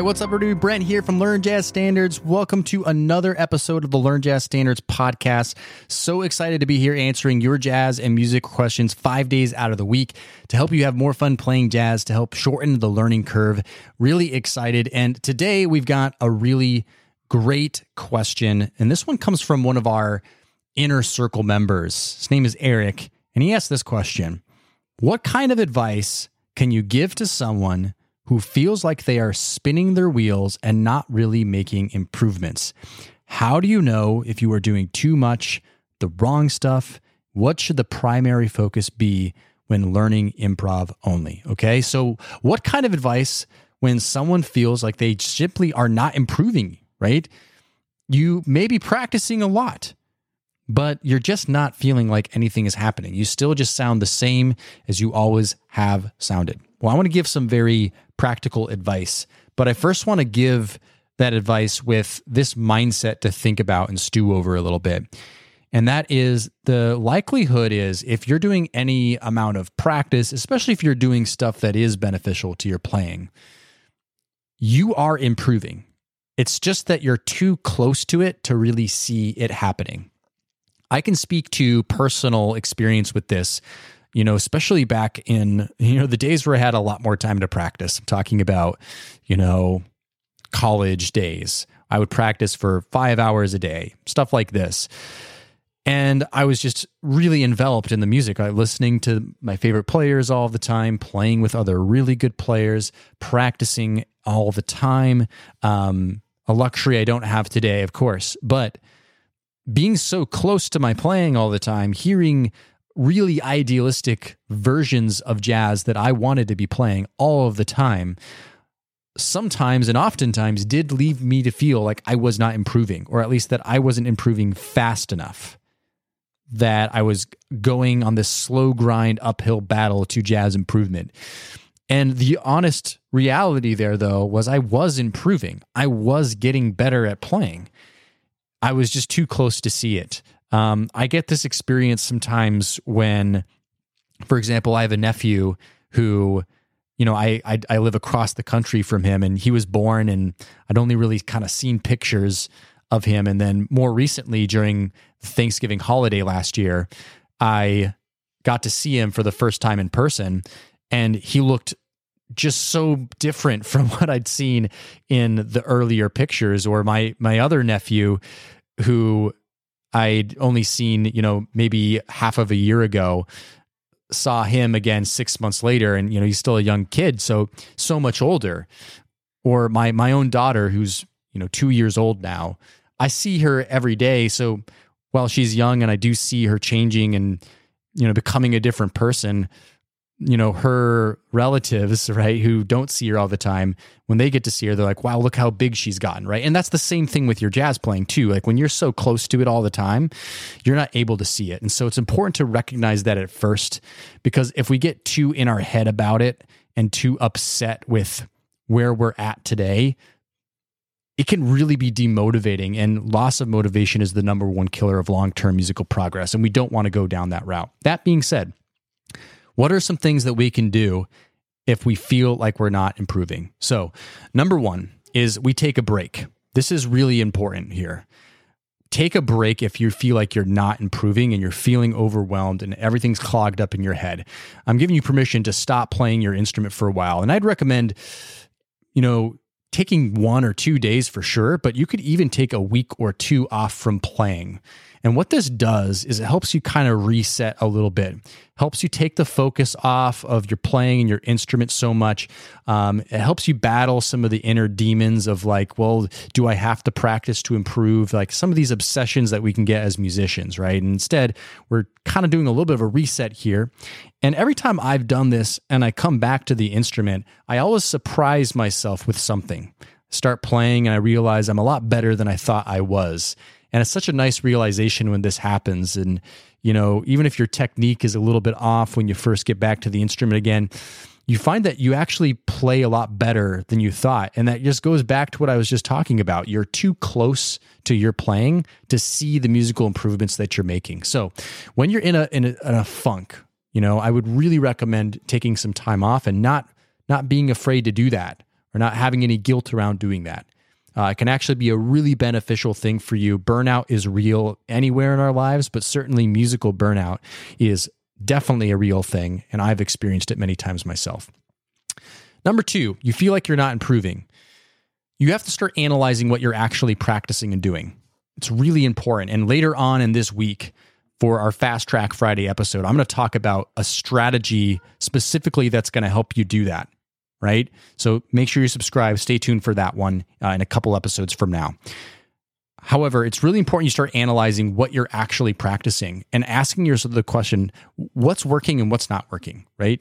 Right, what's up, everybody? Brent here from Learn Jazz Standards. Welcome to another episode of the Learn Jazz Standards podcast. So excited to be here answering your jazz and music questions five days out of the week to help you have more fun playing jazz, to help shorten the learning curve. Really excited. And today we've got a really great question. And this one comes from one of our inner circle members. His name is Eric. And he asked this question What kind of advice can you give to someone? Who feels like they are spinning their wheels and not really making improvements. How do you know if you are doing too much, the wrong stuff? What should the primary focus be when learning improv only? Okay, so what kind of advice when someone feels like they simply are not improving, right? You may be practicing a lot, but you're just not feeling like anything is happening. You still just sound the same as you always have sounded. Well, I want to give some very practical advice, but I first want to give that advice with this mindset to think about and stew over a little bit. And that is the likelihood is if you're doing any amount of practice, especially if you're doing stuff that is beneficial to your playing, you are improving. It's just that you're too close to it to really see it happening. I can speak to personal experience with this you know, especially back in, you know, the days where I had a lot more time to practice. I'm talking about, you know, college days. I would practice for five hours a day, stuff like this. And I was just really enveloped in the music. I listening to my favorite players all the time, playing with other really good players, practicing all the time. Um, a luxury I don't have today, of course, but being so close to my playing all the time, hearing really idealistic versions of jazz that I wanted to be playing all of the time sometimes and oftentimes did leave me to feel like I was not improving, or at least that I wasn't improving fast enough. That I was going on this slow grind uphill battle to jazz improvement. And the honest reality there, though, was I was improving. I was getting better at playing. I was just too close to see it. Um, I get this experience sometimes when, for example, I have a nephew who, you know, I, I, I live across the country from him, and he was born, and I'd only really kind of seen pictures of him, and then more recently during Thanksgiving holiday last year, I got to see him for the first time in person, and he looked just so different from what I'd seen in the earlier pictures or my my other nephew who I'd only seen, you know, maybe half of a year ago, saw him again six months later, and you know, he's still a young kid, so so much older. Or my my own daughter, who's you know two years old now, I see her every day. So while she's young, and I do see her changing and you know becoming a different person, you know her relatives right who don't see her all the time when they get to see her they're like wow look how big she's gotten right? And that's the same thing with your jazz playing too. Like when you're so close to it all the time you're not able to see it. And so it's important to recognize that at first because if we get too in our head about it and too upset with where we're at today it can really be demotivating. And loss of motivation is the number one killer of long-term musical progress and we don't want to go down that route. That being said what are some things that we can do if we feel like we're not improving? So, number one is we take a break. This is really important here. Take a break if you feel like you're not improving and you're feeling overwhelmed and everything's clogged up in your head. I'm giving you permission to stop playing your instrument for a while. And I'd recommend, you know, taking one or two days for sure, but you could even take a week or two off from playing And what this does is it helps you kind of reset a little bit, helps you take the focus off of your playing and your instrument so much. Um, it helps you battle some of the inner demons of like, well, do I have to practice to improve? Like some of these obsessions that we can get as musicians, right? And instead, we're kind of doing a little bit of a reset here. And every time I've done this and I come back to the instrument, I always surprise myself with something. Start playing and I realize I'm a lot better than I thought I was. And it's such a nice realization when this happens. And, you know, even if your technique is a little bit off when you first get back to the instrument again, you find that you actually play a lot better than you thought. And that just goes back to what I was just talking about. You're too close to your playing to see the musical improvements that you're making. So when you're in a, in a, in a funk, you know, I would really recommend taking some time off and not not being afraid to do that or not having any guilt around doing that. Uh, it can actually be a really beneficial thing for you. Burnout is real anywhere in our lives, but certainly musical burnout is definitely a real thing. And I've experienced it many times myself. Number two, you feel like you're not improving. You have to start analyzing what you're actually practicing and doing. It's really important. And later on in this week, for our Fast Track Friday episode, I'm going to talk about a strategy specifically that's going to help you do that right? So make sure you subscribe. Stay tuned for that one uh, in a couple episodes from now. However, it's really important you start analyzing what you're actually practicing and asking yourself the question what's working and what's not working, right?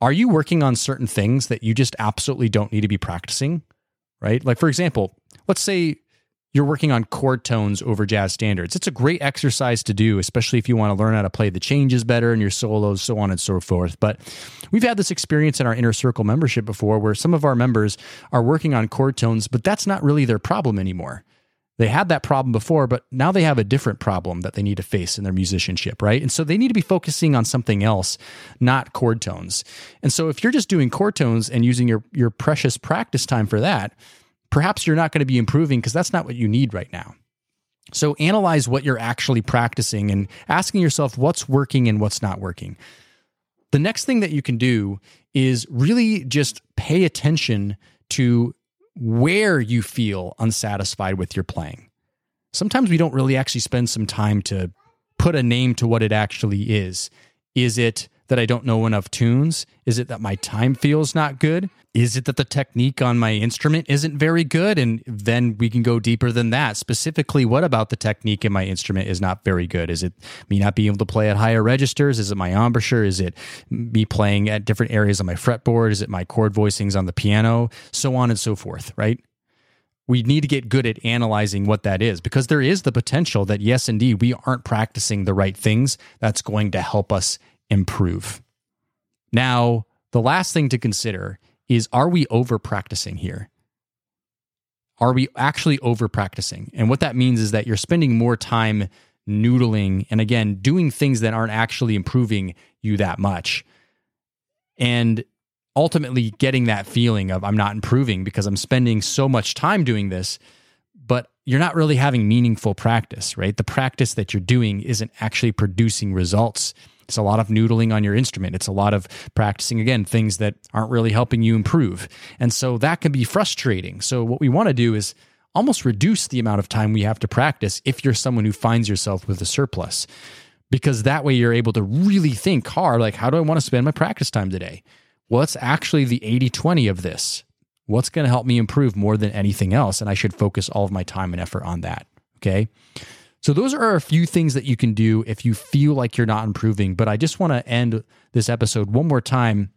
Are you working on certain things that you just absolutely don't need to be practicing, right? Like, for example, let's say you're working on chord tones over jazz standards. It's a great exercise to do, especially if you want to learn how to play the changes better and your solos, so on and so forth. But we've had this experience in our inner circle membership before where some of our members are working on chord tones, but that's not really their problem anymore. They had that problem before, but now they have a different problem that they need to face in their musicianship, right? And so they need to be focusing on something else, not chord tones. And so if you're just doing chord tones and using your, your precious practice time for that, perhaps you're not going to be improving because that's not what you need right now. So analyze what you're actually practicing and asking yourself what's working and what's not working. The next thing that you can do is really just pay attention to where you feel unsatisfied with your playing. Sometimes we don't really actually spend some time to put a name to what it actually is. Is it that I don't know enough tunes? Is it that my time feels not good? Is it that the technique on my instrument isn't very good? And then we can go deeper than that. Specifically, what about the technique in my instrument is not very good? Is it me not being able to play at higher registers? Is it my embouchure? Is it me playing at different areas on my fretboard? Is it my chord voicings on the piano? So on and so forth, right? we need to get good at analyzing what that is because there is the potential that, yes, indeed, we aren't practicing the right things that's going to help us improve. Now, the last thing to consider is are we over practicing here? Are we actually over practicing? And what that means is that you're spending more time noodling and again, doing things that aren't actually improving you that much. And ultimately getting that feeling of I'm not improving because I'm spending so much time doing this, you're not really having meaningful practice, right? The practice that you're doing isn't actually producing results it's a lot of noodling on your instrument. It's a lot of practicing, again, things that aren't really helping you improve. And so that can be frustrating. So, what we want to do is almost reduce the amount of time we have to practice if you're someone who finds yourself with a surplus. Because that way you're able to really think hard like, how do I want to spend my practice time today? What's actually the 80 20 of this? What's going to help me improve more than anything else? And I should focus all of my time and effort on that. Okay. So, those are a few things that you can do if you feel like you're not improving. But I just want to end this episode one more time,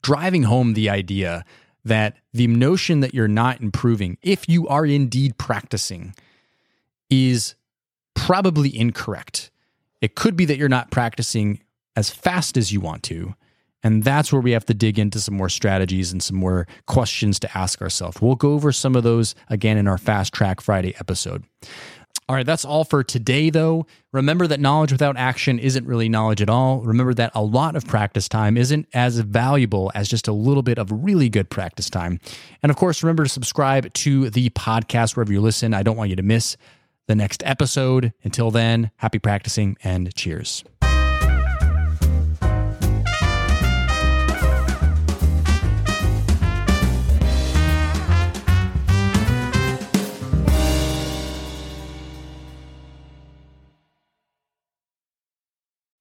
driving home the idea that the notion that you're not improving, if you are indeed practicing, is probably incorrect. It could be that you're not practicing as fast as you want to. And that's where we have to dig into some more strategies and some more questions to ask ourselves. We'll go over some of those again in our Fast Track Friday episode. All right, that's all for today, though. Remember that knowledge without action isn't really knowledge at all. Remember that a lot of practice time isn't as valuable as just a little bit of really good practice time. And of course, remember to subscribe to the podcast wherever you listen. I don't want you to miss the next episode. Until then, happy practicing and cheers.